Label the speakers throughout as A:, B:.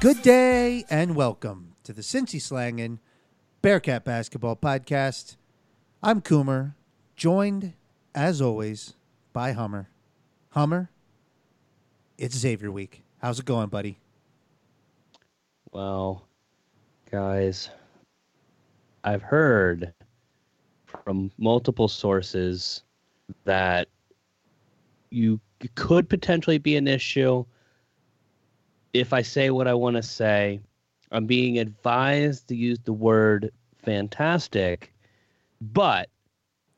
A: Good day and welcome to the Cincy Slangin' Bearcat Basketball Podcast. I'm Coomer, joined as always by Hummer. Hummer, it's Xavier Week. How's it going, buddy?
B: Well, guys, I've heard from multiple sources that you could potentially be an issue if I say what I want to say. I'm being advised to use the word fantastic, but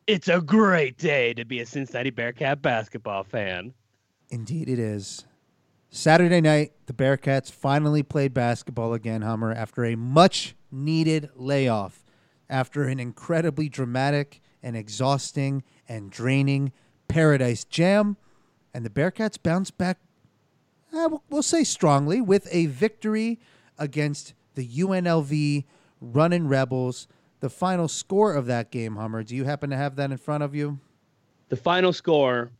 B: it's a great day to be a Cincinnati Bearcat basketball fan.
A: Indeed, it is. Saturday night, the Bearcats finally played basketball again, Hummer, after a much needed layoff, after an incredibly dramatic and exhausting and draining Paradise Jam. And the Bearcats bounced back, uh, we'll- we'll say strongly, with a victory against the UNLV Running Rebels. The final score of that game, Hummer, do you happen to have that in front of you?
B: The final score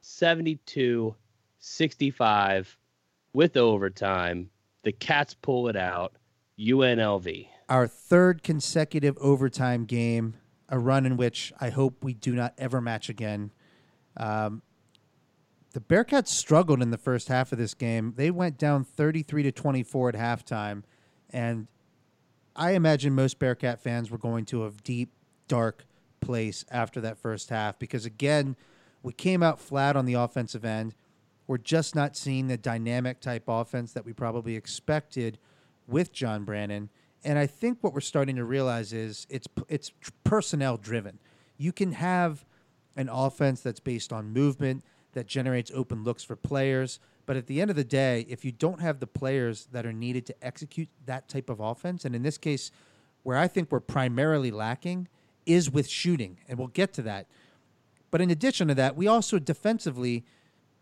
B: 72 65 with overtime. The Cats pull it out. UNLV.
A: our third consecutive overtime game, a run in which I hope we do not ever match again. Um, the Bearcats struggled in the first half of this game. They went down 33 to 24 at halftime, and I imagine most Bearcat fans were going to a deep, dark place after that first half because, again, we came out flat on the offensive end. We're just not seeing the dynamic type offense that we probably expected with John Brannen. And I think what we're starting to realize is it's it's personnel driven. You can have an offense that's based on movement that generates open looks for players, but at the end of the day, if you don't have the players that are needed to execute that type of offense, and in this case, where I think we're primarily lacking is with shooting, and we'll get to that. But in addition to that, we also defensively,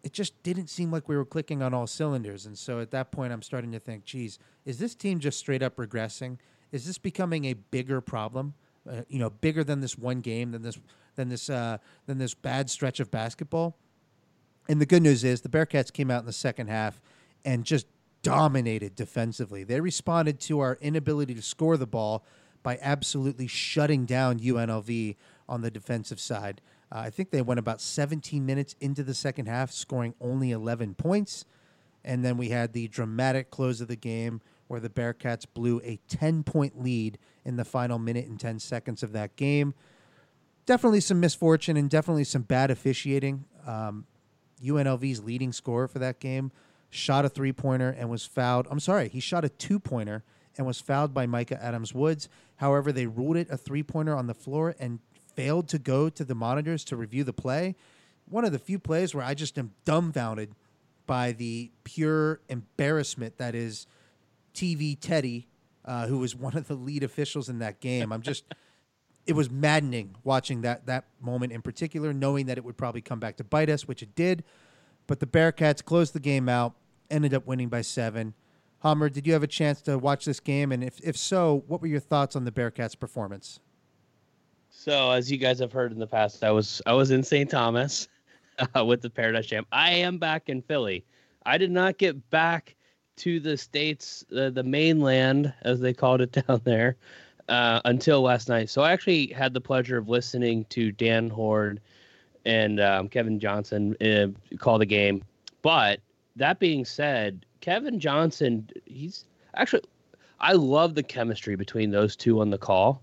A: it just didn't seem like we were clicking on all cylinders. And so at that point, I'm starting to think, geez, is this team just straight up regressing? Is this becoming a bigger problem? Uh, you know, bigger than this one game, than this, than this, uh, than this bad stretch of basketball. And the good news is the Bearcats came out in the second half and just dominated defensively. They responded to our inability to score the ball by absolutely shutting down UNLV on the defensive side. Uh, I think they went about 17 minutes into the second half, scoring only 11 points. And then we had the dramatic close of the game where the Bearcats blew a 10 point lead in the final minute and 10 seconds of that game. Definitely some misfortune and definitely some bad officiating. Um, UNLV's leading scorer for that game shot a three pointer and was fouled. I'm sorry, he shot a two pointer and was fouled by Mika Adams Woods. However, they ruled it a three pointer on the floor and failed to go to the monitors to review the play. One of the few plays where I just am dumbfounded by the pure embarrassment that is TV Teddy, uh, who was one of the lead officials in that game. I'm just. It was maddening watching that that moment in particular, knowing that it would probably come back to bite us, which it did. But the Bearcats closed the game out, ended up winning by seven. Hummer, did you have a chance to watch this game? And if, if so, what were your thoughts on the Bearcats' performance?
B: So, as you guys have heard in the past, I was I was in St. Thomas uh, with the Paradise Jam. I am back in Philly. I did not get back to the states, uh, the mainland, as they called it down there, uh, until last night. So I actually had the pleasure of listening to Dan Hoard and um, Kevin Johnson uh, call the game. But that being said, Kevin Johnson, he's actually, I love the chemistry between those two on the call.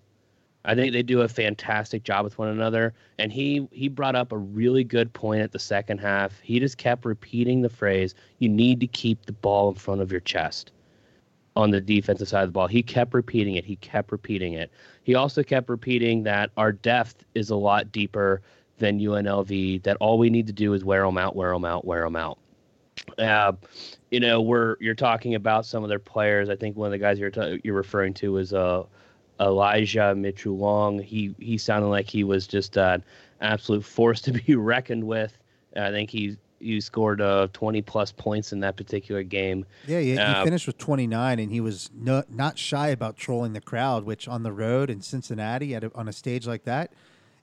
B: I think they do a fantastic job with one another. And he he brought up a really good point at the second half. He just kept repeating the phrase, "You need to keep the ball in front of your chest." On the defensive side of the ball, he kept repeating it. He kept repeating it. He also kept repeating that our depth is a lot deeper than UNLV. That all we need to do is wear them out, wear them out, wear them out. Uh, you know, we're you're talking about some of their players. I think one of the guys you're ta- you're referring to is uh, Elijah Mitchell Long. He he sounded like he was just an absolute force to be reckoned with. I think he he scored uh, 20 plus points in that particular game.
A: Yeah, he, he
B: Uh,
A: finished with 29, and he was no, not shy about trolling the crowd, which on the road in Cincinnati at a, on a stage like that,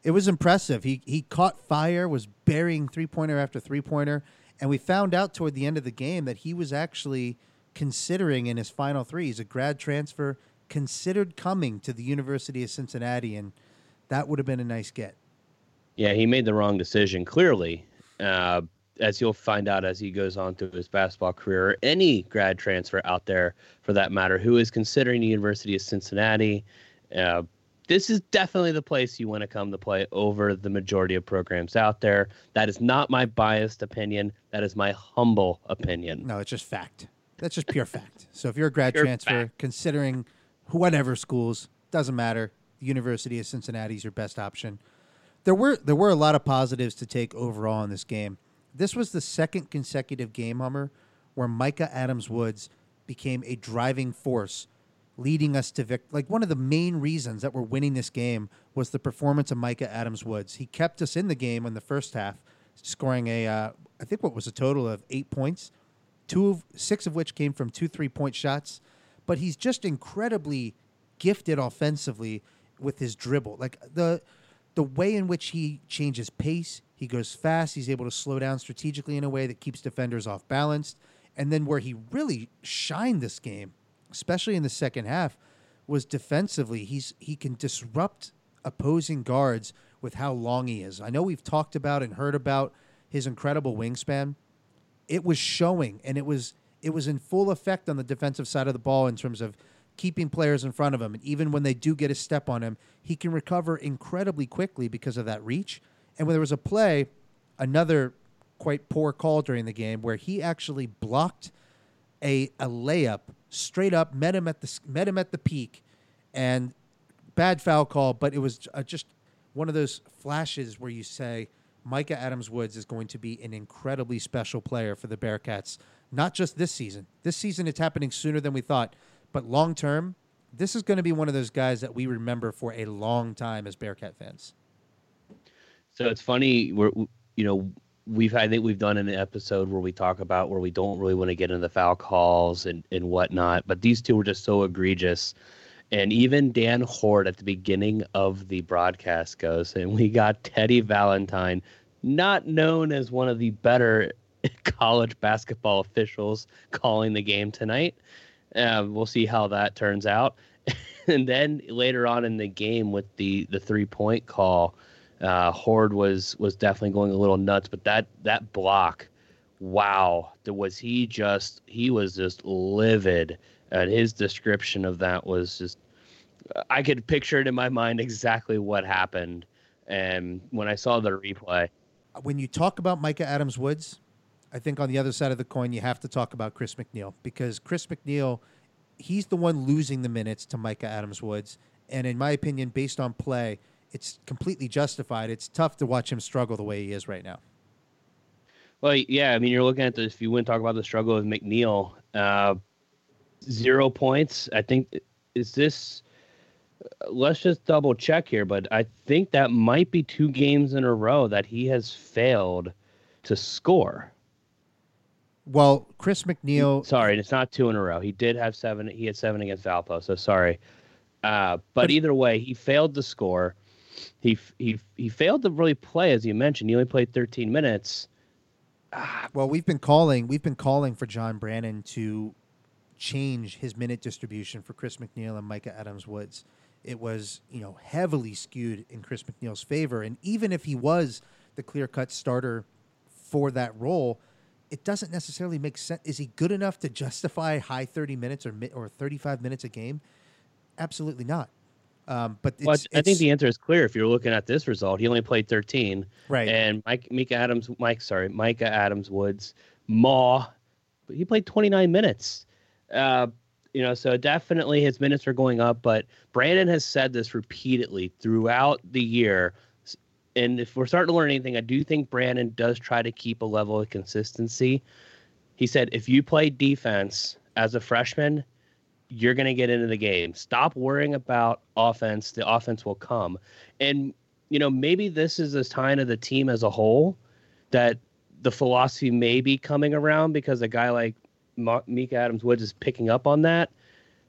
A: it was impressive. He he caught fire, was burying three pointer after three pointer, and we found out toward the end of the game that he was actually considering in his final three. He's a grad transfer, considered coming to the University of Cincinnati, and that would have been a nice get.
B: Yeah, he made the wrong decision, clearly. Uh, as you'll find out as he goes on through his basketball career, or any grad transfer out there for that matter, who is considering the University of Cincinnati. Uh, this is definitely the place you want to come to play over the majority of programs out there. That is not my biased opinion. That is my humble opinion.
A: No, it's just fact. That's just pure fact. So if you're a grad pure transfer, fact. considering whatever schools, doesn't matter. The University of Cincinnati is your best option. There were there were a lot of positives to take overall in this game. This was the second consecutive game, Hummer, where Mika Adams Woods became a driving force, leading us to victory. Like one of the main reasons that we're winning this game was the performance of Mika Adams Woods. He kept us in the game in the first half, scoring a uh, I think what was a total of eight points, two of six of which came from two three point shots. But he's just incredibly gifted offensively with his dribble. Like the the way in which he changes pace, he goes fast. He's able to slow down strategically in a way that keeps defenders off balance. And then where he really shined this game, especially in the second half, was defensively. He's he can disrupt opposing guards with how long he is. I know we've talked about and heard about his incredible wingspan. It was showing and it was it was in full effect on the defensive side of the ball in terms of keeping players in front of him. And even when they do get a step on him, he can recover incredibly quickly because of that reach. And when there was a play, another quite poor call during the game where he actually blocked a, a layup straight up, met him at the met him at the peak, and bad foul call. But it was uh, just one of those flashes where you say Mika Adams Woods is going to be an incredibly special player for the Bearcats, not just this season. This season it's happening sooner than we thought, but long term, this is going to be one of those guys that we remember for a long time as Bearcat fans.
B: So it's funny. We're you know we've I think we've done an episode where we talk about where we don't really want to get into the foul calls and and whatnot, but these two were just so egregious. And even Dan Hoard at the beginning of the broadcast goes, and we got Teddy Valentine, not known as one of the better college basketball officials, calling the game tonight. Uh, we'll see how that turns out. and then later on in the game with the the three point call, uh, Hoard was was definitely going a little nuts, but that that block, wow, was he just he was just livid, and his description of that was just I could picture it in my mind exactly what happened, and when I saw the replay.
A: When you talk about Mika Adams Woods, I think on the other side of the coin you have to talk about Chris McNeal because Chris McNeal, he's the one losing the minutes to Mika Adams Woods, and in my opinion, based on play it's completely justified. It's tough to watch him struggle the way he is right now.
B: Well, yeah, I mean, you're looking at this. If you wouldn't talk about the struggle of McNeal, uh, zero points. I think is this. Uh, let's just double check here, but I think that might be two games in a row that he has failed to score.
A: Well, Chris McNeal.
B: Sorry, it's not two in a row. He did have seven. He had seven against Valpo. So sorry. Uh, but, but either way, he failed to score he he he failed to really play as you mentioned. He only played 13 minutes.
A: Ah, well, we've been calling we've been calling for John Brannen to change his minute distribution for Chris McNeal and Mika Adams Woods. It was you know heavily skewed in Chris McNeal's favor, and even if he was the clear cut starter for that role, it doesn't necessarily make sense. Is he good enough to justify high 30 minutes or or 35 minutes a game? Absolutely not. Um, but
B: well, I think the answer is clear. If you're looking at this result, he only played 13.
A: Right.
B: And Mike, Mika Adams, Mike, sorry, Mika Adams Woods, Maw, but he played 29 minutes. Uh, you know, so definitely his minutes are going up. But Brannen has said this repeatedly throughout the year. And if we're starting to learn anything, I do think Brannen does try to keep a level of consistency. He said, if you play defense as a freshman, you're going to get into the game. Stop worrying about offense. The offense will come. And, you know, maybe this is a sign of the team as a whole that the philosophy may be coming around because a guy like Mika Adams Woods is picking up on that.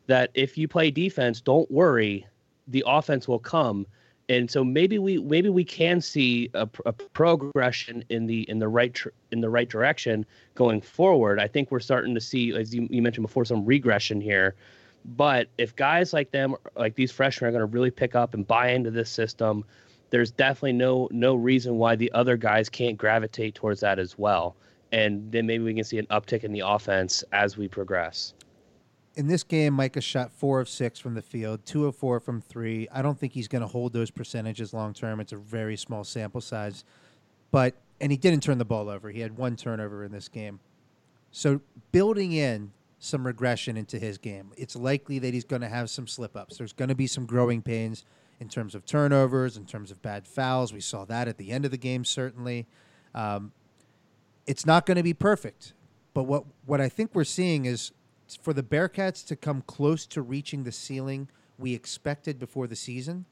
B: That if you play defense, don't worry, the offense will come. And so maybe we maybe we can see a, a progression in the in the right tr- in the right direction going forward. I think we're starting to see, as you, you mentioned before, some regression here. But if guys like them, like these freshmen, are going to really pick up and buy into this system, there's definitely no no reason why the other guys can't gravitate towards that as well. And then maybe we can see an uptick in the offense as we progress
A: in this game, Mika shot four of six from the field, two of four from three. I don't think he's going to hold those percentages long term. It's a very small sample size, but and he didn't turn the ball over. He had one turnover in this game. So building in some regression into his game, it's likely that he's going to have some slip ups. There's going to be some growing pains in terms of turnovers, in terms of bad fouls. We saw that at the end of the game, certainly. Um, it's not going to be perfect, but what what I think we're seeing is for the Bearcats to come close to reaching the ceiling we expected before the season,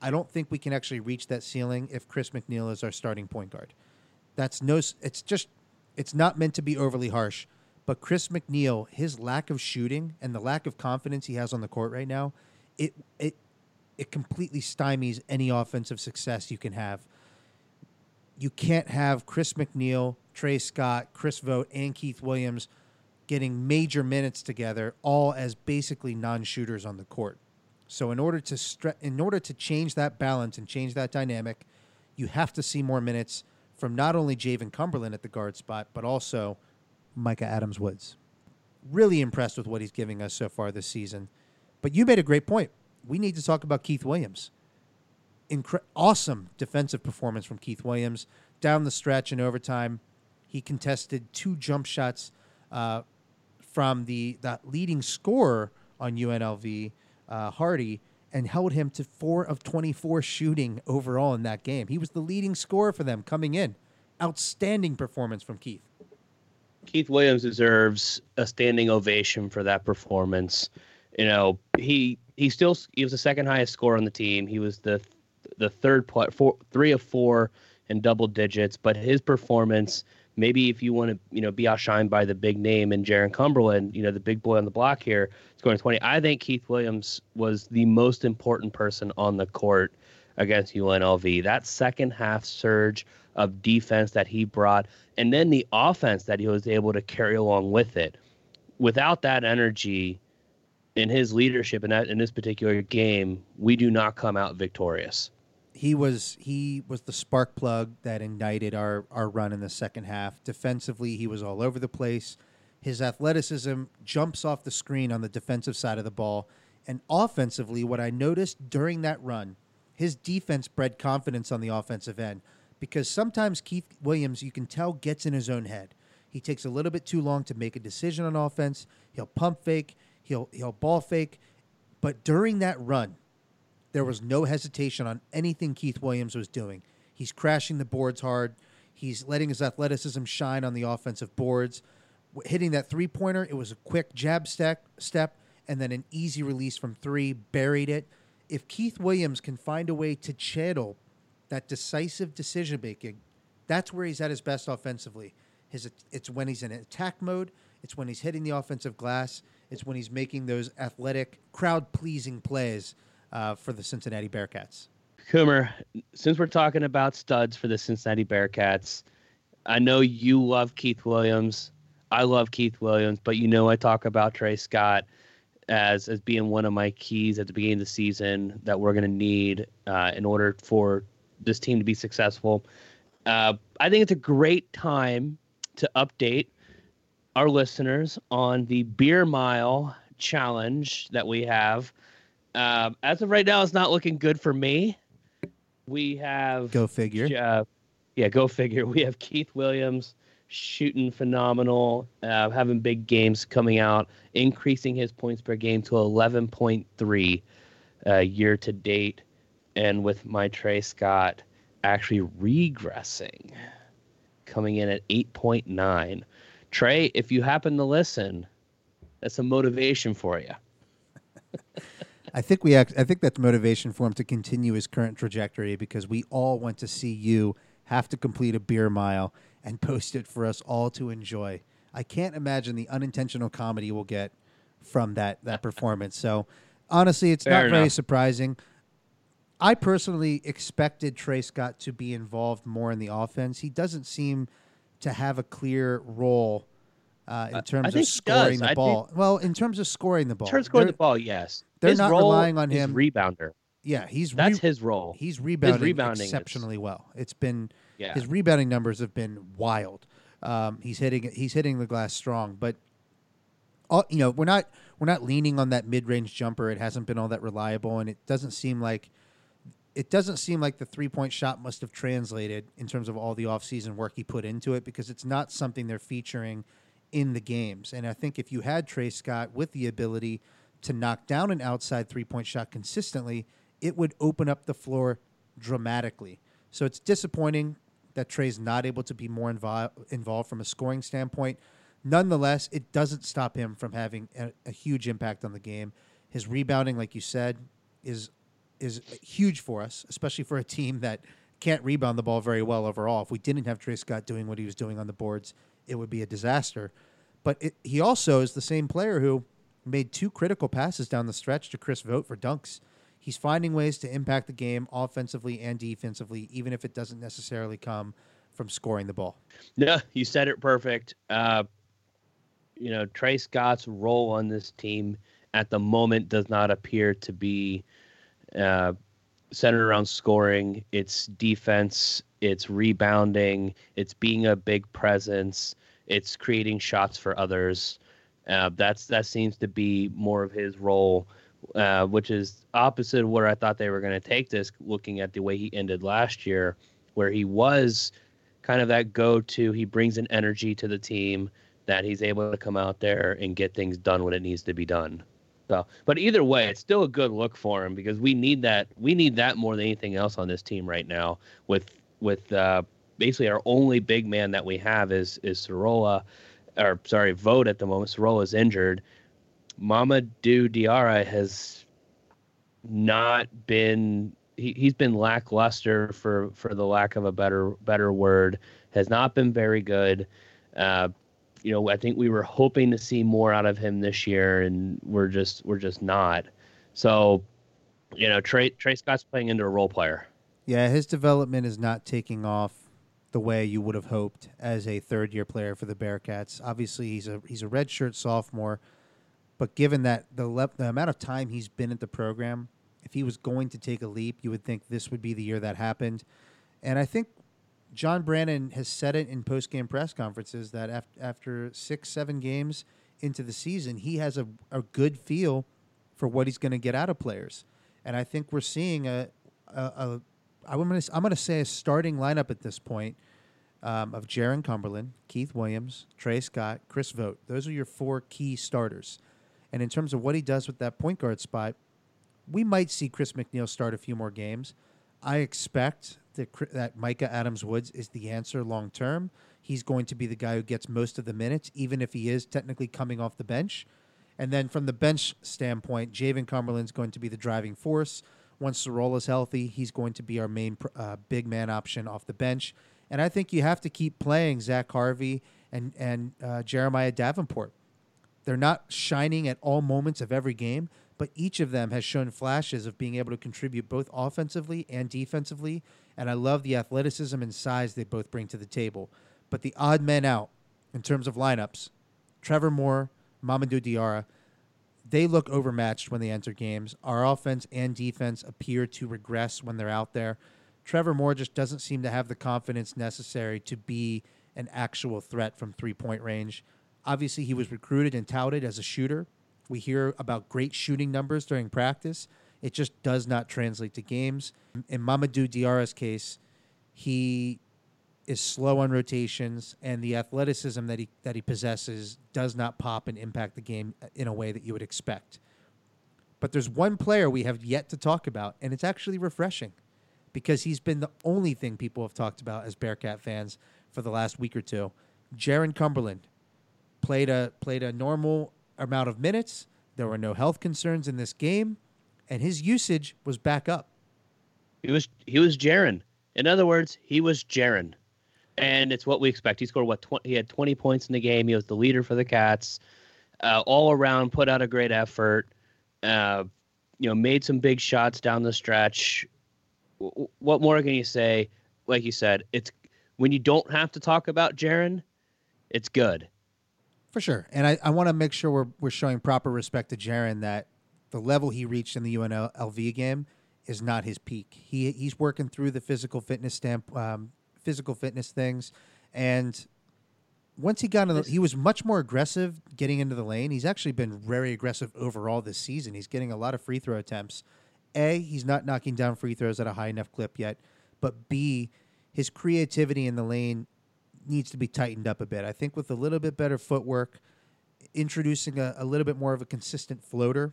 A: I don't think we can actually reach that ceiling if Chris McNeal is our starting point guard. That's no it's just it's not meant to be overly harsh, but Chris McNeal, his lack of shooting and the lack of confidence he has on the court right now, it it it completely stymies any offensive success you can have. You can't have Chris McNeal, Tre Scott, Chris Vogt, and Keith Williams getting major minutes together, all as basically non-shooters on the court. So in order to stre- in order to change that balance and change that dynamic, you have to see more minutes from not only Jaevin Cumberland at the guard spot, but also Mika Adams Woods. Really impressed with what he's giving us so far this season. But you made a great point. We need to talk about Keith Williams. Incre- awesome defensive performance from Keith Williams down the stretch in overtime. He contested two jump shots uh, from the, the leading scorer on UNLV, uh, Hardy, and held him to four of 24 shooting overall in that game. He was the leading scorer for them coming in. Outstanding performance from Keith.
B: Keith Williams deserves a standing ovation for that performance. You know, he he still he was the second highest scorer on the team. He was the the third play, four, three of four in double digits, but his performance maybe if you want to, you know, be outshined by the big name and Jarron Cumberland, you know, the big boy on the block here, scoring 20. I think Keith Williams was the most important person on the court against UNLV. That second half surge of defense that he brought, and then the offense that he was able to carry along with it. Without that energy in his leadership in that in this particular game, we do not come out victorious
A: he was he was the spark plug that ignited our our run in the second half. Defensively, he was all over the place. His athleticism jumps off the screen on the defensive side of the ball, and offensively, what I noticed during that run, his defense bred confidence on the offensive end because sometimes Keith Williams, you can tell, gets in his own head. He takes a little bit too long to make a decision on offense. He'll pump fake, he'll he'll ball fake, but during that run, there was no hesitation on anything Keith Williams was doing. He's crashing the boards hard. He's letting his athleticism shine on the offensive boards. Hitting that three pointer, it was a quick jab step, step and then an easy release from three, buried it. If Keith Williams can find a way to channel that decisive decision making, that's where he's at his best offensively. His, it's when he's in attack mode, it's when he's hitting the offensive glass, it's when he's making those athletic, crowd pleasing plays uh, for the Cincinnati Bearcats.
B: Coomer, since we're talking about studs for the Cincinnati Bearcats, I know you love Keith Williams. I love Keith Williams, but you know I talk about Tre Scott as as being one of my keys at the beginning of the season that we're going to need uh, in order for this team to be successful. Uh, I think it's a great time to update our listeners on the beer mile challenge that we have um, as of right now, it's not looking good for me. We have
A: go figure.
B: Uh, yeah, go figure. We have Keith Williams shooting phenomenal, uh, having big games coming out, increasing his points per game to 11.3 uh, year to date, and with my Tre Scott actually regressing, coming in at 8.9. Tre, if you happen to listen, that's a motivation for you.
A: I think we act, I think that's motivation for him to continue his current trajectory because we all want to see you have to complete a beer mile and post it for us all to enjoy. I can't imagine the unintentional comedy we'll get from that that performance. So honestly, it's Fair not enough. very surprising. I personally expected Tre Scott to be involved more in the offense. He doesn't seem to have a clear role uh, in terms of scoring the I ball. Think, well, in terms of scoring the ball,
B: in terms of scoring the ball, yes.
A: They're his not relying on him.
B: rebounder.
A: Yeah, he's
B: that's re- his role.
A: He's rebounding, rebounding exceptionally is, well. It's been yeah. his rebounding numbers have been wild. Um, he's hitting he's hitting the glass strong, but all, you know we're not we're not leaning on that mid range jumper. It hasn't been all that reliable, and it doesn't seem like it doesn't seem like the three point shot must have translated in terms of all the offseason work he put into it because it's not something they're featuring in the games. And I think if you had Tre Scott with the ability to knock down an outside three point shot consistently, it would open up the floor dramatically. So it's disappointing that Tre's not able to be more invo- involved from a scoring standpoint. Nonetheless, it doesn't stop him from having a, a, huge impact on the game. His rebounding, like you said, is is huge for us, especially for a team that can't rebound the ball very well overall. If we didn't have Tre Scott doing what he was doing on the boards, it would be a disaster. But it, he also is the same player who made two critical passes down the stretch to Chris Vogt for dunks he's finding ways to impact the game offensively and defensively, even if it doesn't necessarily come from scoring the ball.
B: Yeah, you said it perfect. Uh, you know, Tre Scott's role on this team at the moment does not appear to be uh, centered around scoring. It's defense, it's rebounding, it's being a big presence, it's creating shots for others. Uh, that's that seems to be more of his role uh, which is opposite of where I thought they were going to take this, looking at the way he ended last year, where he was kind of that go to. He brings an energy to the team that he's able to come out there and get things done when it needs to be done. So, but either way, it's still a good look for him because we need that. We need that more than anything else on this team right now. With with uh, basically our only big man that we have is is Sorolla, or sorry, Vogt at the moment. Sorolla's injured, Mamoudou Diarra has not been he, he's been lackluster for for the lack of a better better word has not been very good uh, you know i think we were hoping to see more out of him this year and we're just we're just not. So you know trey trey scott's playing into a role player.
A: Yeah his development is not taking off the way you would have hoped as a third year player for the bearcats. Obviously he's a he's a redshirt sophomore but given that the, le- the amount of time he's been at the program, if he was going to take a leap, you would think this would be the year that happened. And I think John Brannen has said it in post game press conferences that af- after six, seven games into the season, he has a, a good feel for what he's going to get out of players. And I think we're seeing a, a, a I'm going to I'm going to say a starting lineup at this point um, of Jarron Cumberland, Keith Williams, Tre Scott, Chris Vogt. Those are your four key starters. And in terms of what he does with that point guard spot, we might see Chris McNeal start a few more games. I expect that that Mika Adams Woods is the answer long term. He's going to be the guy who gets most of the minutes, even if he is technically coming off the bench. And then from the bench standpoint, Jaevin Cumberland's going to be the driving force. Once is healthy, he's going to be our main uh, big man option off the bench. And I think you have to keep playing Zach Harvey and and uh, Jeremiah Davenport. They're not shining at all moments of every game, but each of them has shown flashes of being able to contribute both offensively and defensively. And I love the athleticism and size they both bring to the table. But the odd men out in terms of lineups, Trevor Moore, Mamoudou Diarra, they look overmatched when they enter games. Our offense and defense appear to regress when they're out there. Trevor Moore just doesn't seem to have the confidence necessary to be an actual threat from three point range. Obviously, he was recruited and touted as a shooter. We hear about great shooting numbers during practice. It just does not translate to games. In Mamoudou Diarra's case, he is slow on rotations, and the athleticism that he that he possesses does not pop and impact the game in a way that you would expect. But there's one player we have yet to talk about, and it's actually refreshing because he's been the only thing people have talked about as Bearcat fans for the last week or two. Jarron Cumberland, played a played a normal amount of minutes. There were no health concerns in this game, and his usage was back up.
B: He was he was Jarron. In other words, he was Jarron, and it's what we expect. He scored what 20, he had 20 points in the game. He was the leader for the Cats. Uh, all around, put out a great effort. Uh, you know, made some big shots down the stretch. w- what more can you say? Like you said, it's when you don't have to talk about Jarron, it's good.
A: For sure. And I, I want to make sure we're, we're showing proper respect to Jarron that the level he reached in the UNLV game is not his peak. He he's working through the physical fitness stamp, um, physical fitness things, and once he got in, he was much more aggressive getting into the lane. He's actually been very aggressive overall this season. He's getting a lot of free throw attempts. A, he's not knocking down free throws at a high enough clip yet, but B, his creativity in the lane needs to be tightened up a bit. I think with a little bit better footwork, introducing a, a little bit more of a consistent floater,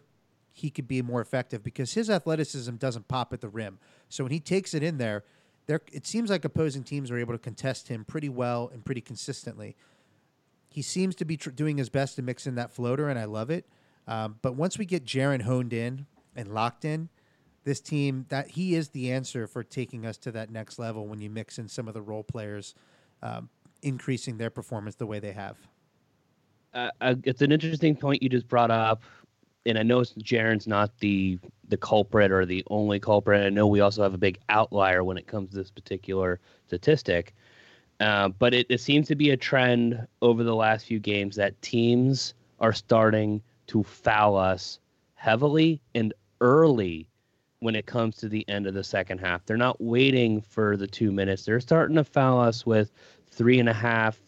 A: he could be more effective because his athleticism doesn't pop at the rim. So when he takes it in there, there it seems like opposing teams are able to contest him pretty well and pretty consistently. He seems to be tr- doing his best to mix in that floater, and I love it. Um, but once we get Jarron honed in and locked in, this team that he is the answer for taking us to that next level. When you mix in some of the role players, um, increasing their performance the way they have.
B: Uh, uh, it's an interesting point you just brought up, and I know Jarron's not the the culprit or the only culprit. I know we also have a big outlier when it comes to this particular statistic, uh, but it, it seems to be a trend over the last few games that teams are starting to foul us heavily and early when it comes to the end of the second half. They're not waiting for the two minutes. They're starting to foul us with three and a half,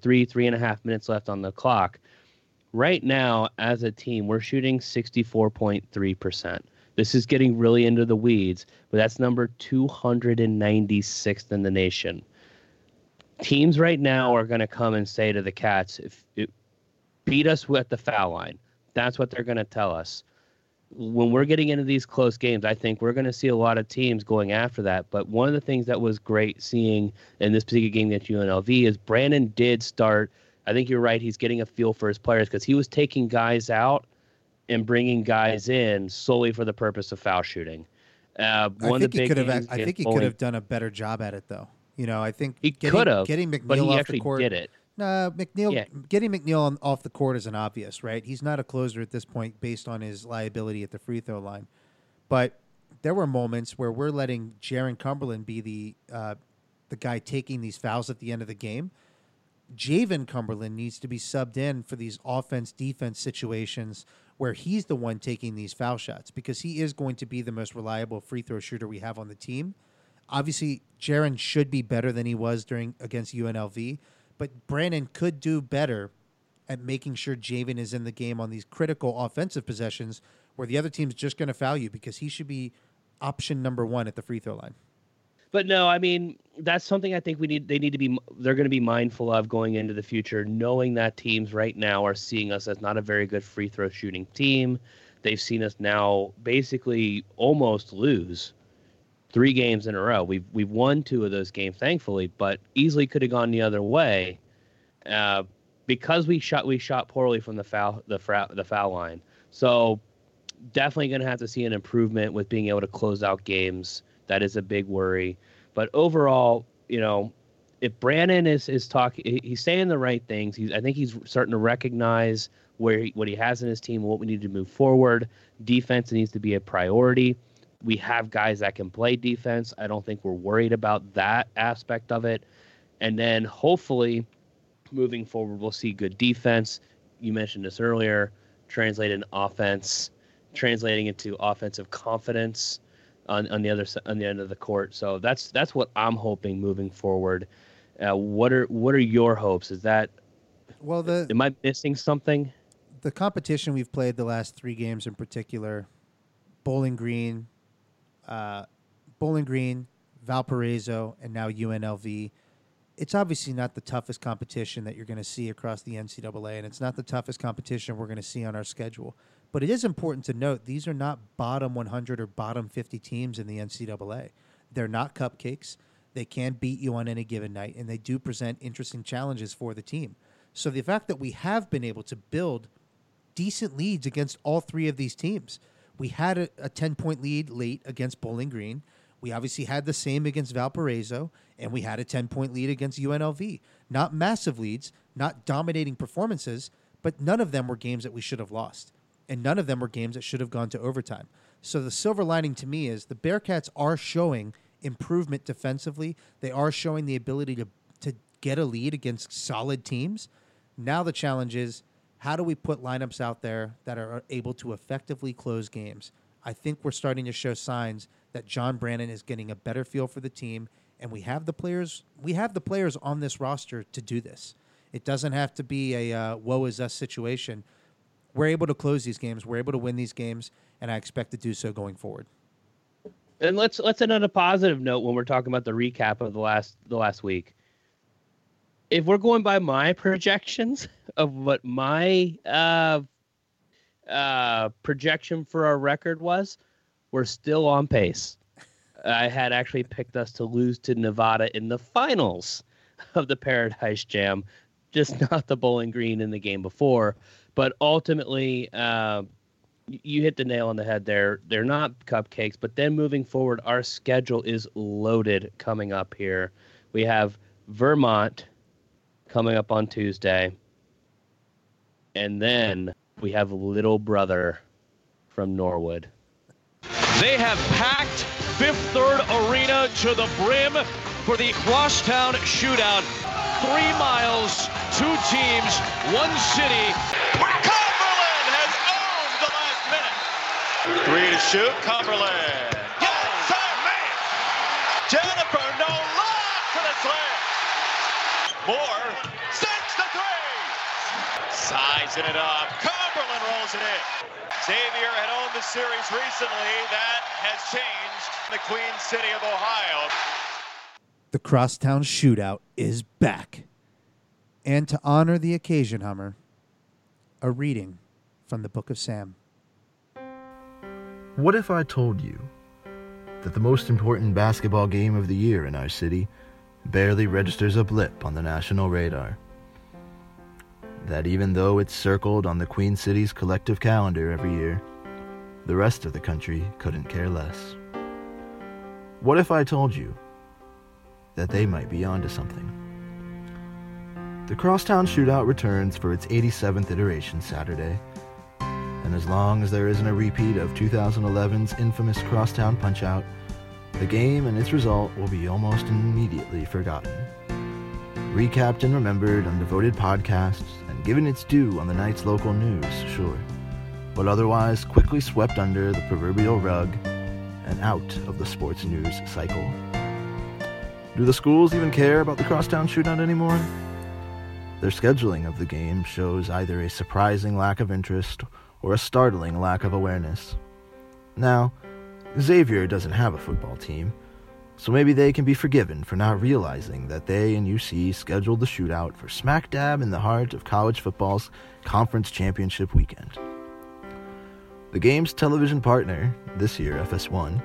B: three, three and a half minutes left on the clock. Right now, as a team, we're shooting 64.3%. This is getting really into the weeds, but that's number 296th in the nation. Teams right now are going to come and say to the Cats, if it, beat us at the foul line. That's what they're going to tell us when we're getting into these close games, I think we're going to see a lot of teams going after that. But one of the things that was great seeing in this particular game against UNLV is Brannen did start. I think you're right. He's getting a feel for his players because he was taking guys out and bringing guys in solely for the purpose of foul shooting. Uh,
A: one
B: I think
A: he could have. I think he could have done a better job at it, though. You know, I think
B: he could have
A: getting McNeal
B: but he
A: off
B: actually
A: the court.
B: did it.
A: Nah, McNeal
B: Yeah.
A: getting McNeal on, off the court is an obvious, right? He's not a closer at this point based on his liability at the free throw line. But there were moments where we're letting Jarron Cumberland be the uh, the guy taking these fouls at the end of the game. Jaevin Cumberland needs to be subbed in for these offense defense situations where he's the one taking these foul shots because he is going to be the most reliable free throw shooter we have on the team. Obviously, Jarron should be better than he was during against UNLV, but Brannen could do better at making sure Jaevin is in the game on these critical offensive possessions where the other team's just going to foul you because he should be option number one at the free throw line.
B: But no, I mean that's something I think we need. They need to be. They're going to be mindful of going into the future, knowing that teams right now are seeing us as not a very good free throw shooting team. They've seen us now basically almost lose three games in a row. We've we've won two of those games, thankfully, but easily could have gone the other way uh, because we shot we shot poorly from the foul the fra- the foul line. So definitely going to have to see an improvement with being able to close out games. That is a big worry. But overall, you know, if Brannen is is talking, he's saying the right things. He's I think he's starting to recognize where he, what he has in his team, what we need to move forward. Defense needs to be a priority. We have guys that can play defense. I don't think we're worried about that aspect of it. And then hopefully, moving forward, we'll see good defense. You mentioned this earlier, translated in offense, translating into offensive confidence on, on the other on the end of the court. So that's that's what I'm hoping moving forward. Uh, what are what are your hopes? Is that
A: Well, the
B: am I missing something?
A: the competition we've played the last three games in particular, Bowling Green, uh, Bowling Green, Valparaiso, and now UNLV. It's obviously not the toughest competition that you're going to see across the NCAA, and it's not the toughest competition we're going to see on our schedule. But it is important to note these are not bottom 100 or bottom 50 teams in the NCAA. They're not cupcakes. They can beat you on any given night, and they do present interesting challenges for the team. So the fact that we have been able to build decent leads against all three of these teams. We had a, a 10 point lead late against Bowling Green. We obviously had the same against Valparaiso, and we had a 10 point lead against UNLV. Not massive leads, not dominating performances, but none of them were games that we should have lost. And none of them were games that should have gone to overtime. So the silver lining to me is the Bearcats are showing improvement defensively. They are showing the ability to to get a lead against solid teams. Now the challenge is how do we put lineups out there that are able to effectively close games? I think we're starting to show signs that John Brannen is getting a better feel for the team and we have the players we have the players on this roster to do this. It doesn't have to be a uh, woe is us situation. We're able to close these games. We're able to win these games, and I expect to do so going forward.
B: And let's let's end on a positive note when we're talking about the recap of the last the last week. If we're going by my projections of what my uh, uh, projection for our record was, we're still on pace. I had actually picked us to lose to Nevada in the finals of the Paradise Jam, just not the Bowling Green in the game before. But ultimately, uh, you hit the nail on the head there. They're not cupcakes, but then moving forward, our schedule is loaded coming up here. We have Vermont coming up on Tuesday. And then we have Little Brother from Norwood.
C: They have packed Fifth Third Arena to the brim for the Crosstown Shootout. Three miles, two teams, one city.
D: Cumberland has owned the last minute. Three to shoot, Cumberland. Yes, oh, man. Jennifer no look for the slam. Moore sends the three. Sizing it up. Cumberland rolls it in. Xavier had owned the series recently. That has changed the Queen City of Ohio.
A: The Crosstown Shootout is back. And to honor the occasion, Hummer, a reading from the Book of Sam.
E: What if I told you that the most important basketball game of the year in our city barely registers a blip on the national radar? That even though it's circled on the Queen City's collective calendar every year, the rest of the country couldn't care less? What if I told you that they might be onto something? The Crosstown Shootout returns for its 87th iteration Saturday, and as long as there isn't a repeat of 2011's infamous Crosstown Punchout, the game and its result will be almost immediately forgotten. Recapped and remembered on devoted podcasts given its due on the night's local news, sure, but otherwise quickly swept under the proverbial rug and out of the sports news cycle. Do the schools even care about the Crosstown Shootout anymore? Their scheduling of the game shows either a surprising lack of interest or a startling lack of awareness. Now, Xavier doesn't have a football team, so maybe they can be forgiven for not realizing that they and UC scheduled the shootout for smack dab in the heart of college football's conference championship weekend. The game's television partner, this year FS1,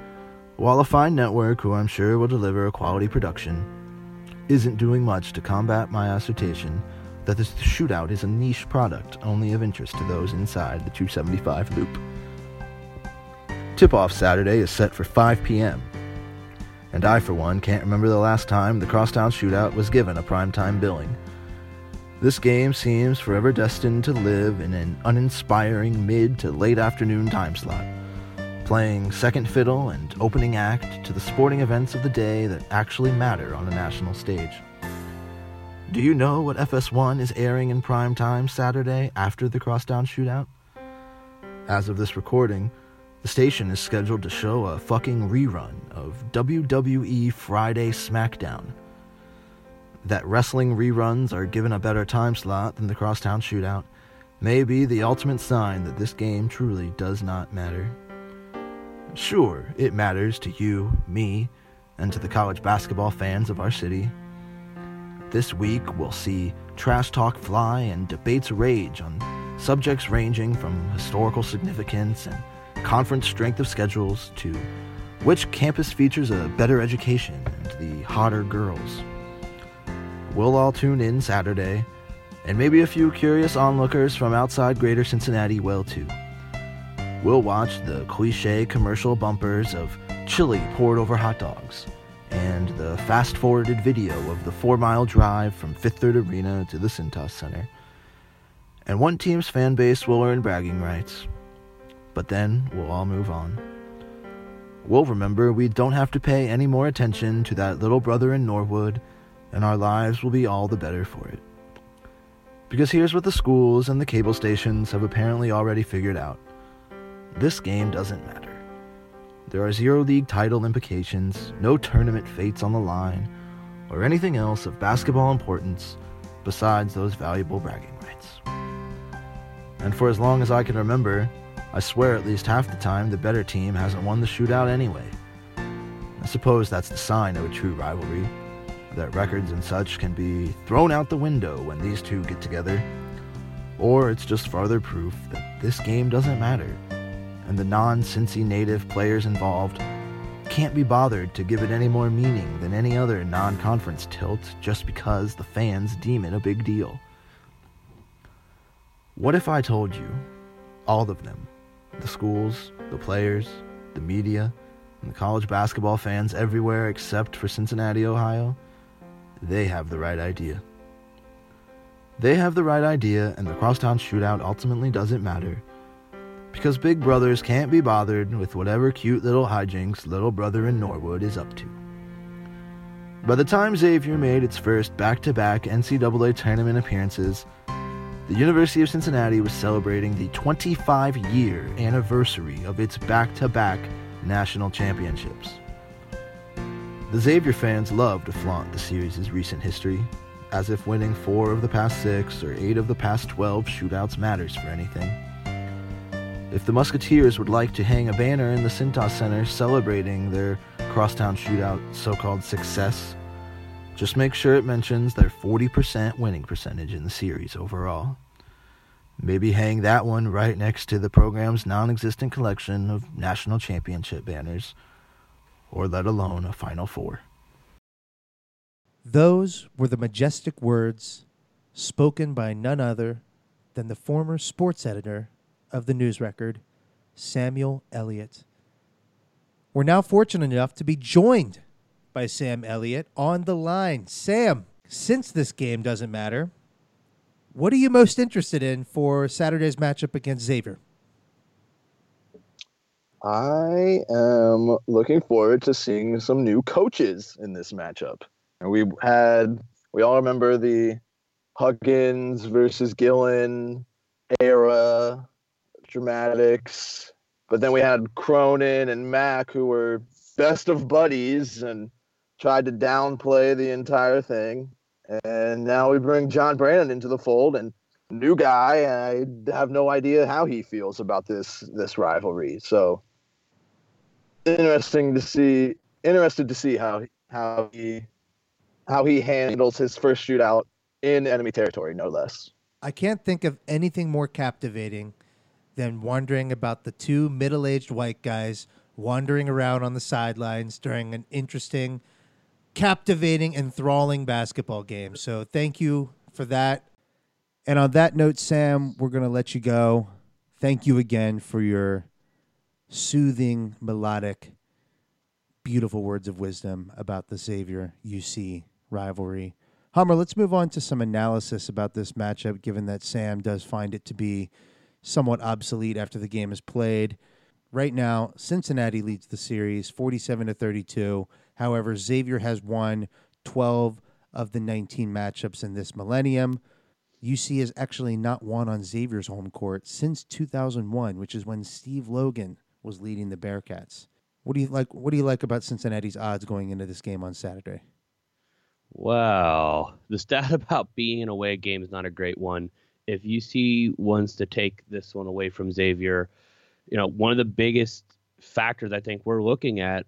E: while a fine network who I'm sure will deliver a quality production, isn't doing much to combat my assertion that this shootout is a niche product only of interest to those inside the 275 loop. Tip off Saturday is set for 5 p.m., and I, for one, can't remember the last time the Crosstown Shootout was given a primetime billing. This game seems forever destined to live in an uninspiring mid to late afternoon time slot, playing second fiddle and opening act to the sporting events of the day that actually matter on a national stage. Do you know what FS1 is airing in prime time Saturday after the Crosstown Shootout? As of this recording, the station is scheduled to show a fucking rerun of WWE Friday SmackDown. That wrestling reruns are given a better time slot than the Crosstown Shootout may be the ultimate sign that this game truly does not matter. Sure, it matters to you, me, and to the college basketball fans of our city. This week, we'll see trash talk fly and debates rage on subjects ranging from historical significance and conference strength of schedules to which campus features a better education and the hotter girls. We'll all tune in Saturday, and maybe a few curious onlookers from outside Greater Cincinnati will too. We'll watch the cliche commercial bumpers of chili poured over hot dogs and the fast forwarded video of the four mile drive from Fifth Third Arena to the Cintas Center. And one team's fan base will earn bragging rights but then we'll all move on. we'll remember we don't have to pay any more attention to that little brother in Norwood, and our lives will be all the better for it. Because here's what the schools and the cable stations have apparently already figured out this game doesn't matter. There are zero league title implications, no tournament fates on the line, or anything else of basketball importance besides those valuable bragging rights. And for as long as I can remember, I swear at least half the time the better team hasn't won the shootout anyway. I suppose that's the sign of a true rivalry, that records and such can be thrown out the window when these two get together. Or it's just farther proof that this game doesn't matter, and the non Cincy native players involved can't be bothered to give it any more meaning than any other non conference tilt just because the fans deem it a big deal. What if I told you, all of them, the schools, the players, the media, and the college basketball fans everywhere except for Cincinnati, Ohio, they have the right idea. They have the right idea, and the crosstown shootout ultimately doesn't matter. Because big brothers can't be bothered with whatever cute little hijinks little brother in Norwood is up to. By the time Xavier made its first back to back NCAA tournament appearances, the University of Cincinnati was celebrating the 25 year anniversary of its back to back national championships. The Xavier fans love to flaunt the series' recent history, as if winning four of the past six or eight of the past 12 shootouts matters for anything. If the Musketeers would like to hang a banner in the Cintas Center celebrating their crosstown shootout so called success, just make sure it mentions their 40% winning percentage in the series overall. Maybe hang that one right next to the program's non existent collection of national championship banners or let alone a Final Four.
A: Those were the majestic words spoken by none other than the former sports editor of the News Record, Samuel Elliott. We're now fortunate enough to be joined by Sam Elliott on the line. Sam, since this game doesn't matter, what are you most interested in for Saturday's matchup against Xavier?
F: I am looking forward to seeing some new coaches in this matchup. And we had, we all remember the Huggins versus Gillen era dramatics, but then we had Cronin and Mack who were best of buddies and tried to downplay the entire thing. And now we bring John Brannen into the fold and new guy. I have no idea how he feels about this this rivalry. So interesting to see. Interested to see how how he how he handles his first shootout in enemy territory, no less.
A: I can't think of anything more captivating than wondering about the two middle-aged white guys wandering around on the sidelines during an interesting, captivating, enthralling basketball game. So thank you for that. And on that note, Sam, we're going to let you go. Thank you again for your soothing, melodic, beautiful words of wisdom about the Xavier UC rivalry. Hummer, let's move on to some analysis about this matchup, given that Sam does find it to be somewhat obsolete after the game is played. Right now, Cincinnati leads the series 47 to 32. However, Xavier has won 12 of the 19 matchups in this millennium. UC has actually not won on Xavier's home court since 2001, which is when Steve Logan was leading the Bearcats. What do you like? What do you like about Cincinnati's odds going into this game on Saturday?
B: Wow, the stat about being an away game is not a great one. If UC wants to take this one away from Xavier, you know, one of the biggest factors I think we're looking at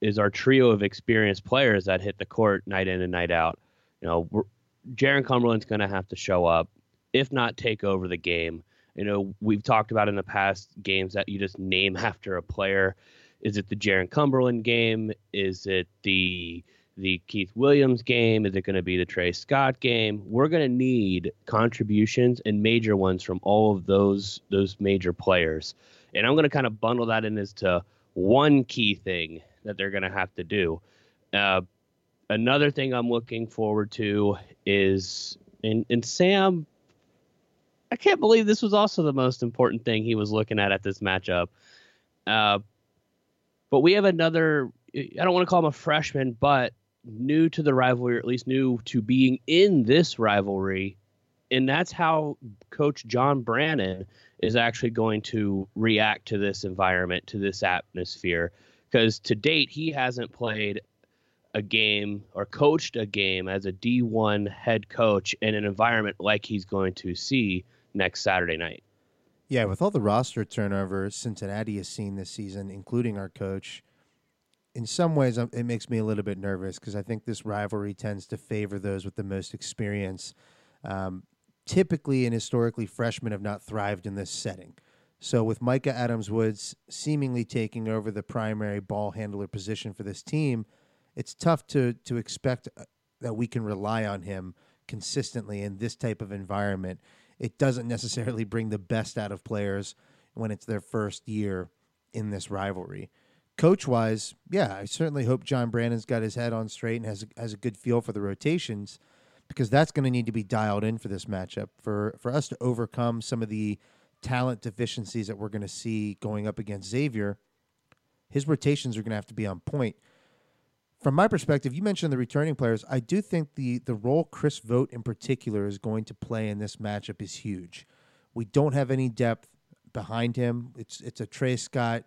B: is our trio of experienced players that hit the court night in and night out. You know, Jarron Cumberland's going to have to show up, if not take over the game. You know, we've talked about in the past games that you just name after a player. Is it the Jarron Cumberland game? Is it the the Keith Williams game? Is it going to be the Tre Scott game? We're going to need contributions and major ones from all of those those major players. And I'm going to kind of bundle that in as to one key thing that they're going to have to do. Uh, another thing I'm looking forward to is, and, and Sam, I can't believe this was also the most important thing he was looking at at this matchup. Uh, But we have another. I don't want to call him a freshman, but new to the rivalry, or at least new to being in this rivalry, and that's how Coach John Brannen is actually going to react to this environment, to this atmosphere. Because to date, he hasn't played a game or coached a game as a D1 head coach in an environment like he's going to see next Saturday night.
A: Yeah, with all the roster turnover Cincinnati has seen this season, including our coach, in some ways um, it makes me a little bit nervous because I think this rivalry tends to favor those with the most experience. Um, typically and historically, freshmen have not thrived in this setting. So, with Mika Adams Woods seemingly taking over the primary ball handler position for this team, it's tough to to expect uh, that we can rely on him consistently in this type of environment. It doesn't necessarily bring the best out of players when it's their first year in this rivalry. Coach wise, yeah, I certainly hope John Brannen's got his head on straight and has a, has a good feel for the rotations because that's going to need to be dialed in for this matchup for for us to overcome some of the talent deficiencies that we're going to see going up against Xavier. His rotations are going to have to be on point from my perspective, you mentioned the returning players. I do think the the role Chris Vogt in particular is going to play in this matchup is huge. We don't have any depth behind him. It's it's a Tre Scott,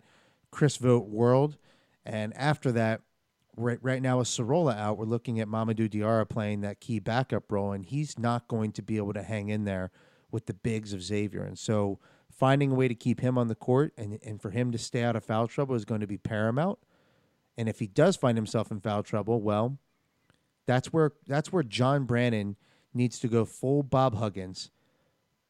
A: Chris Vogt world, and after that, right right now with Sorola out, we're looking at Mamoudou Diarra playing that key backup role, and he's not going to be able to hang in there with the bigs of Xavier. And so, finding a way to keep him on the court and and for him to stay out of foul trouble is going to be paramount. And if he does find himself in foul trouble, well, that's where that's where John Brannen needs to go full Bob Huggins,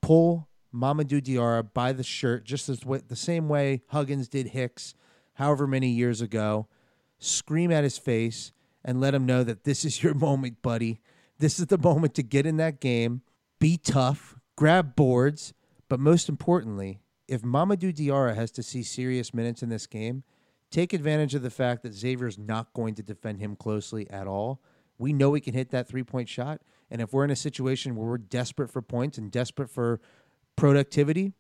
A: pull Mamoudou Diarra by the shirt, just as the same way Huggins did Hicks, however many years ago, scream at his face and let him know that this is your moment, buddy. This is the moment to get in that game, be tough, grab boards, but most importantly, if Mamoudou Diarra has to see serious minutes in this game, take advantage of the fact that Xavier's not going to defend him closely at all. We know he can hit that three point shot. And if we're in a situation where we're desperate for points and desperate for productivity,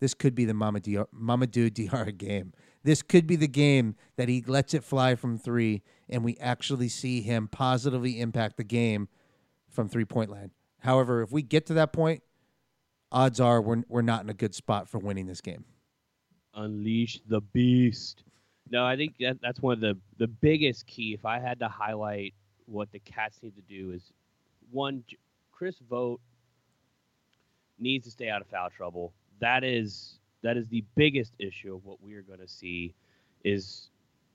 A: this could be the Mamoudou Diarra game. This could be the game that he lets it fly from three and we actually see him positively impact the game from three point land. However, if we get to that point, odds are we're, we're not in a good spot for winning this game.
B: Unleash the beast. No, I think that, that's one of the the biggest key. If I had to highlight what the Cats need to do is one, Chris Vogt needs to stay out of foul trouble. That is that is the biggest issue of what we are going to see is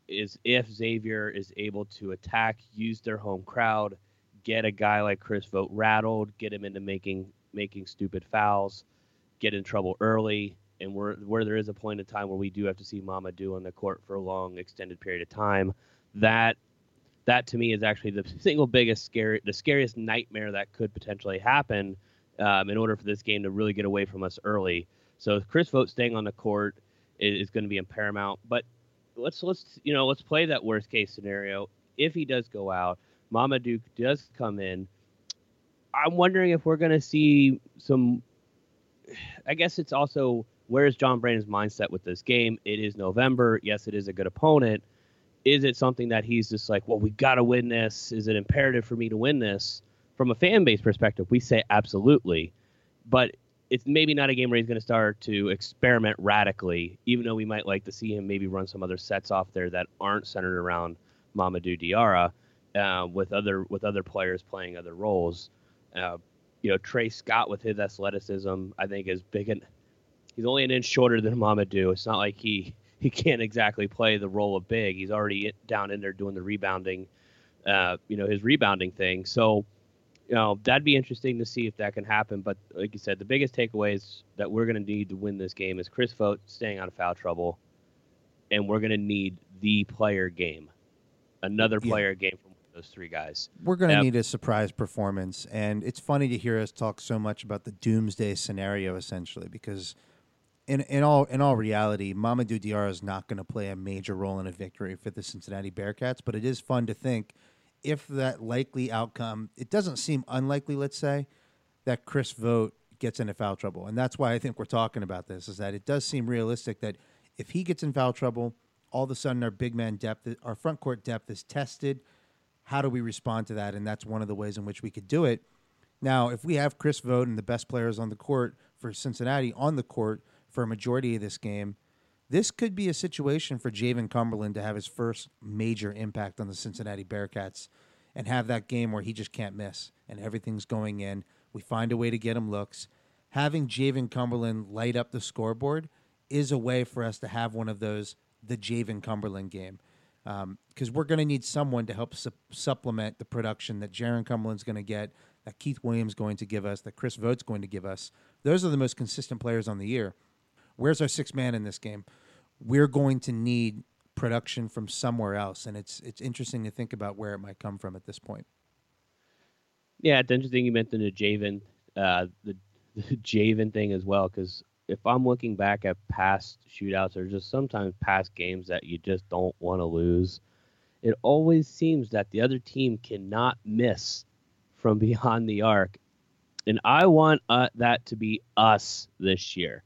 B: is if Xavier is able to attack, use their home crowd, get a guy like Chris Vogt rattled, get him into making making stupid fouls, get in trouble early, and where where there is a point in time where we do have to see Mamoudou on the court for a long extended period of time, that that to me is actually the single biggest scary, the scariest nightmare that could potentially happen um, in order for this game to really get away from us early. So Chris Vogt staying on the court is, is going to be in paramount. But let's let's you know let's play that worst case scenario. If he does go out, Mamoudou does come in. I'm wondering if we're going to see some. I guess it's also where's John Brannen's mindset with this game? It is November. Yes, it is a good opponent. Is it something that he's just like, well, we got to win this? Is it imperative for me to win this? From a fan base perspective, we say absolutely. But it's maybe not a game where he's going to start to experiment radically, even though we might like to see him maybe run some other sets off there that aren't centered around Mamoudou Diarra, uh, with other with other players playing other roles. Uh, you know, Tre Scott with his athleticism, I think is big and he's only an inch shorter than Mamoudou. It's not like he he can't exactly play the role of big. He's already down in there doing the rebounding, uh, you know, his rebounding thing. So, you know, that'd be interesting to see if that can happen. But like you said, the biggest takeaways that we're going to need to win this game is Chris Vogt staying out of foul trouble, and we're going to need the player game, another player yeah. game from those three guys.
A: We're going to need a surprise performance, and it's funny to hear us talk so much about the doomsday scenario, essentially, because – in in all in all reality, Mamoudou Diarra is not going to play a major role in a victory for the Cincinnati Bearcats. But it is fun to think if that likely outcome, it doesn't seem unlikely. Let's say that Chris Vogt gets into foul trouble, and that's why I think we're talking about this. Is that it does seem realistic that if he gets in foul trouble, all of a sudden our big man depth, our front court depth is tested. How do we respond to that? And that's one of the ways in which we could do it. Now, if we have Chris Vogt and the best players on the court for Cincinnati on the court for a majority of this game, this could be a situation for Jaevin Cumberland to have his first major impact on the Cincinnati Bearcats and have that game where he just can't miss and everything's going in. We find a way to get him looks. Having Jaevin Cumberland light up the scoreboard is a way for us to have one of those the Jaevin Cumberland game because um, we're going to need someone to help su- supplement the production that Jarron Cumberland's going to get, that Keith Williams going to give us, that Chris Vogt's going to give us. Those are the most consistent players on the year. Where's our sixth man in this game? we're going to need production from somewhere else, and it's it's interesting to think about where it might come from at this point.
B: Yeah, it's interesting you mentioned the Jaevin, uh, the, the Jaevin thing as well, because if I'm looking back at past shootouts or just sometimes past games that you just don't want to lose, it always seems that the other team cannot miss from beyond the arc. And I want uh, that to be us this year.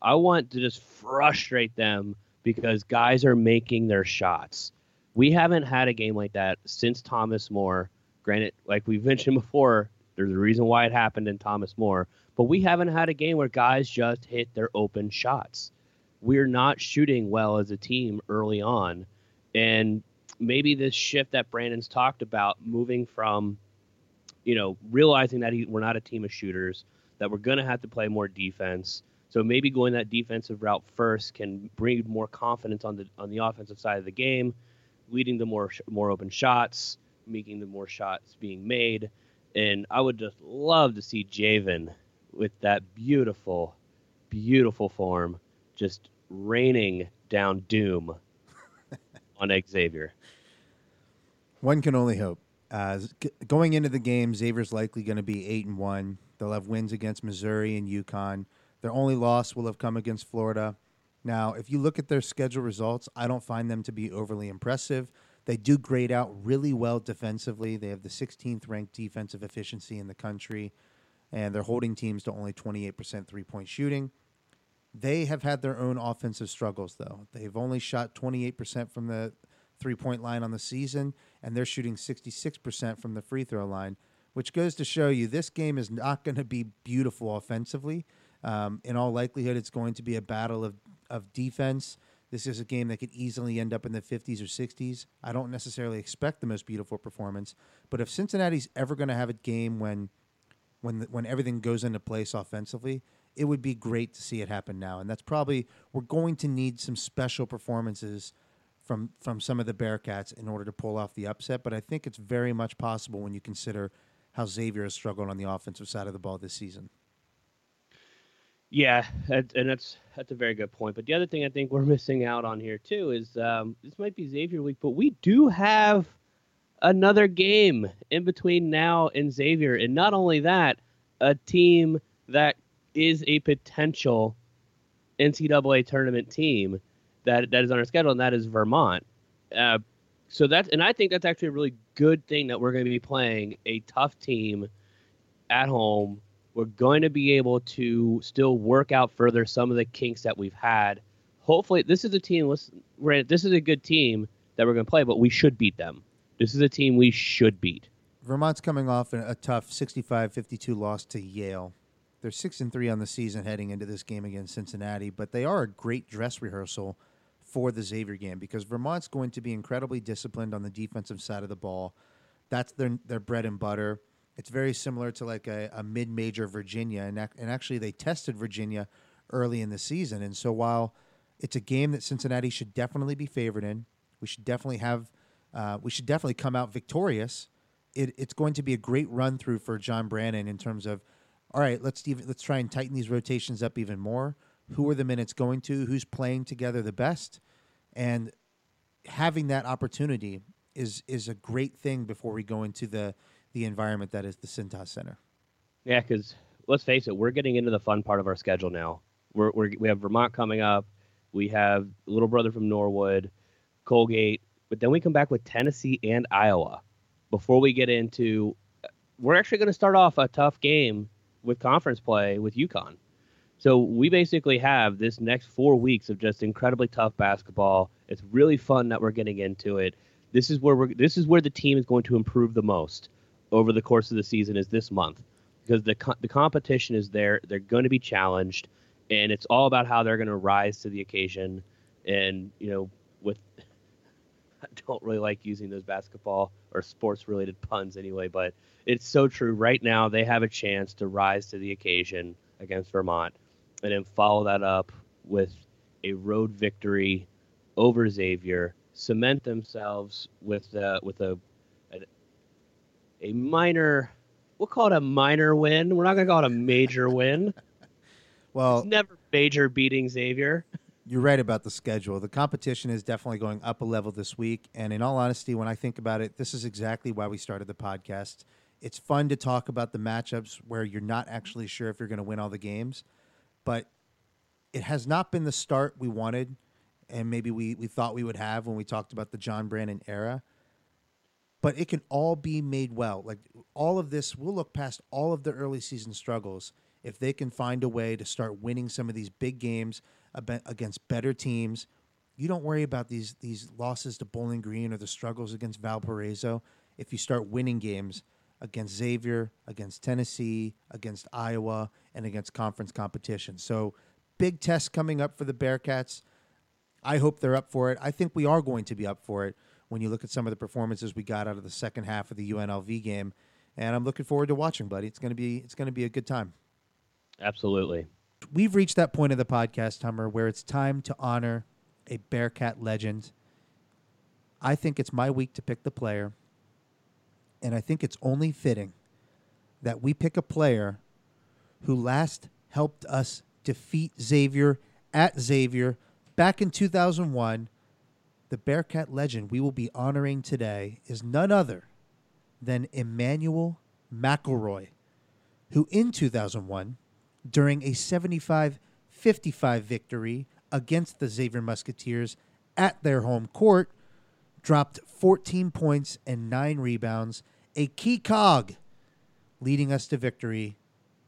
B: I want to just frustrate them because guys are making their shots. We haven't had a game like that since Thomas More. Granted, like we've mentioned before, there's a reason why it happened in Thomas More, but we haven't had a game where guys just hit their open shots. We're not shooting well as a team early on. And maybe this shift that Brannen's talked about, moving from, you know, realizing that he, we're not a team of shooters, that we're going to have to play more defense, so maybe going that defensive route first can bring more confidence on the on the offensive side of the game, leading to more more open shots, making the more shots being made. And I would just love to see Jaevin with that beautiful, beautiful form just raining down doom on Xavier.
A: One can only hope. Uh, going into the game, Xavier's likely going to be eight and one. They'll have wins against Missouri and UConn. Their only loss will have come against Florida. Now, if you look at their schedule results, I don't find them to be overly impressive. They do grade out really well defensively. They have the 16th ranked defensive efficiency in the country, and they're holding teams to only 28% three point shooting. They have had their own offensive struggles, though. They've only shot 28% from the three point line on the season, and they're shooting 66% from the free throw line, which goes to show you this game is not going to be beautiful offensively. Um, in all likelihood, it's going to be a battle of, of defense. This is a game that could easily end up in the 50s or 60s. I don't necessarily expect the most beautiful performance, but if Cincinnati's ever going to have a game when when the, when everything goes into place offensively, it would be great to see it happen now. And that's probably we're going to need some special performances from from some of the Bearcats in order to pull off the upset. But I think it's very much possible when you consider how Xavier has struggled on the offensive side of the ball this season.
B: Yeah, and that's that's a very good point. But the other thing I think we're missing out on here too is um, this might be Xavier week, but we do have another game in between now and Xavier, and not only that, a team that is a potential NCAA tournament team that that is on our schedule, and that is Vermont. Uh, so that's and I think that's actually a really good thing that we're going to be playing a tough team at home we're going to be able to still work out further some of the kinks that we've had. Hopefully, this is a team. Listen, this is a good team that we're going to play, but we should beat them. This is a team we should beat.
A: Vermont's coming off a tough 65-52 loss to Yale. They're six and three on the season heading into this game against Cincinnati, but they are a great dress rehearsal for the Xavier game because Vermont's going to be incredibly disciplined on the defensive side of the ball. That's their their bread and butter. It's very similar to like a, a mid-major Virginia, and ac- and actually they tested Virginia early in the season. And so while it's a game that Cincinnati should definitely be favored in, we should definitely have, uh, we should definitely come out victorious. It, it's going to be a great run through for John Brannen in terms of, all right, let's even, let's try and tighten these rotations up even more. Who are the minutes going to? Who's playing together the best? And having that opportunity is is a great thing before we go into the the environment that is the Cintas Center.
B: Yeah, because let's face it, we're getting into the fun part of our schedule now. We're, we're we have Vermont coming up. We have little brother from Norwood, Colgate, but then we come back with Tennessee and Iowa. Before we get into, we're actually going to start off a tough game with conference play with UConn. So we basically have this next four weeks of just incredibly tough basketball. It's really fun that we're getting into it. This is where we're. This is where the team is going to improve the most over the course of the season. Is this month because the the competition is there. They're going to be challenged, and it's all about how they're going to rise to the occasion. And you know, with I don't really like using those basketball or sports related puns anyway, but it's so true. Right now, they have a chance to rise to the occasion against Vermont and then follow that up with a road victory over Xavier, cement themselves with uh, with a, a a minor we'll call it a minor win. We're not gonna call it a major win.
A: Well,
B: It's never major beating Xavier.
A: You're right about the schedule. The competition is definitely going up a level this week. And in all honesty, when I think about it, this is exactly why we started the podcast. It's fun to talk about the matchups where you're not actually sure if you're going to win all the games, but it has not been the start we wanted and maybe we, we thought we would have when we talked about the John Brannen era. But it can all be made well. Like all of this, we'll look past all of the early season struggles if they can find a way to start winning some of these big games against better teams. You don't worry about these these losses to Bowling Green or the struggles against Valparaiso. If you start winning games against Xavier, against Tennessee, against Iowa, and against conference competition, so big test coming up for the Bearcats. I hope they're up for it. I think we are going to be up for it when you look at some of the performances we got out of the second half of the UNLV game, and I'm looking forward to watching, buddy. It's gonna be it's gonna be a good time
B: Absolutely.
A: We've reached that point of the podcast, Hummer, where it's time to honor a Bearcat legend. I think it's my week to pick the player, and I think it's only fitting that we pick a player who last helped us defeat Xavier at Xavier back in 2001. The Bearcat legend we will be honoring today is none other than Immanuel McElroy, who in 2001 during a 75 55 victory against the Xavier Musketeers at their home court, dropped 14 points and nine rebounds, a key cog leading us to victory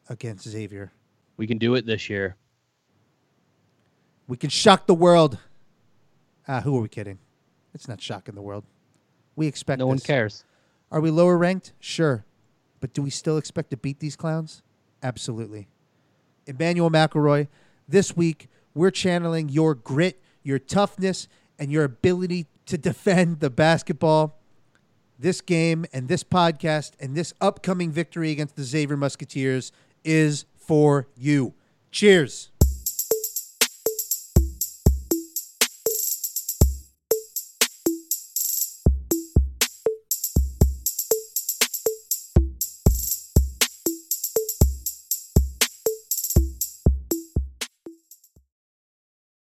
A: against Xavier.
B: We can do it this year.
A: We can shock the world. Ah, who are we kidding? It's not shocking the world. We expect
B: No one cares.
A: Are we lower ranked? Sure. But do we still expect to beat these clowns? Absolutely. Immanuel McElroy, this week we're channeling your grit, your toughness, and your ability to defend the basketball. This game and this podcast and this upcoming victory against the Xavier Musketeers is for you. Cheers.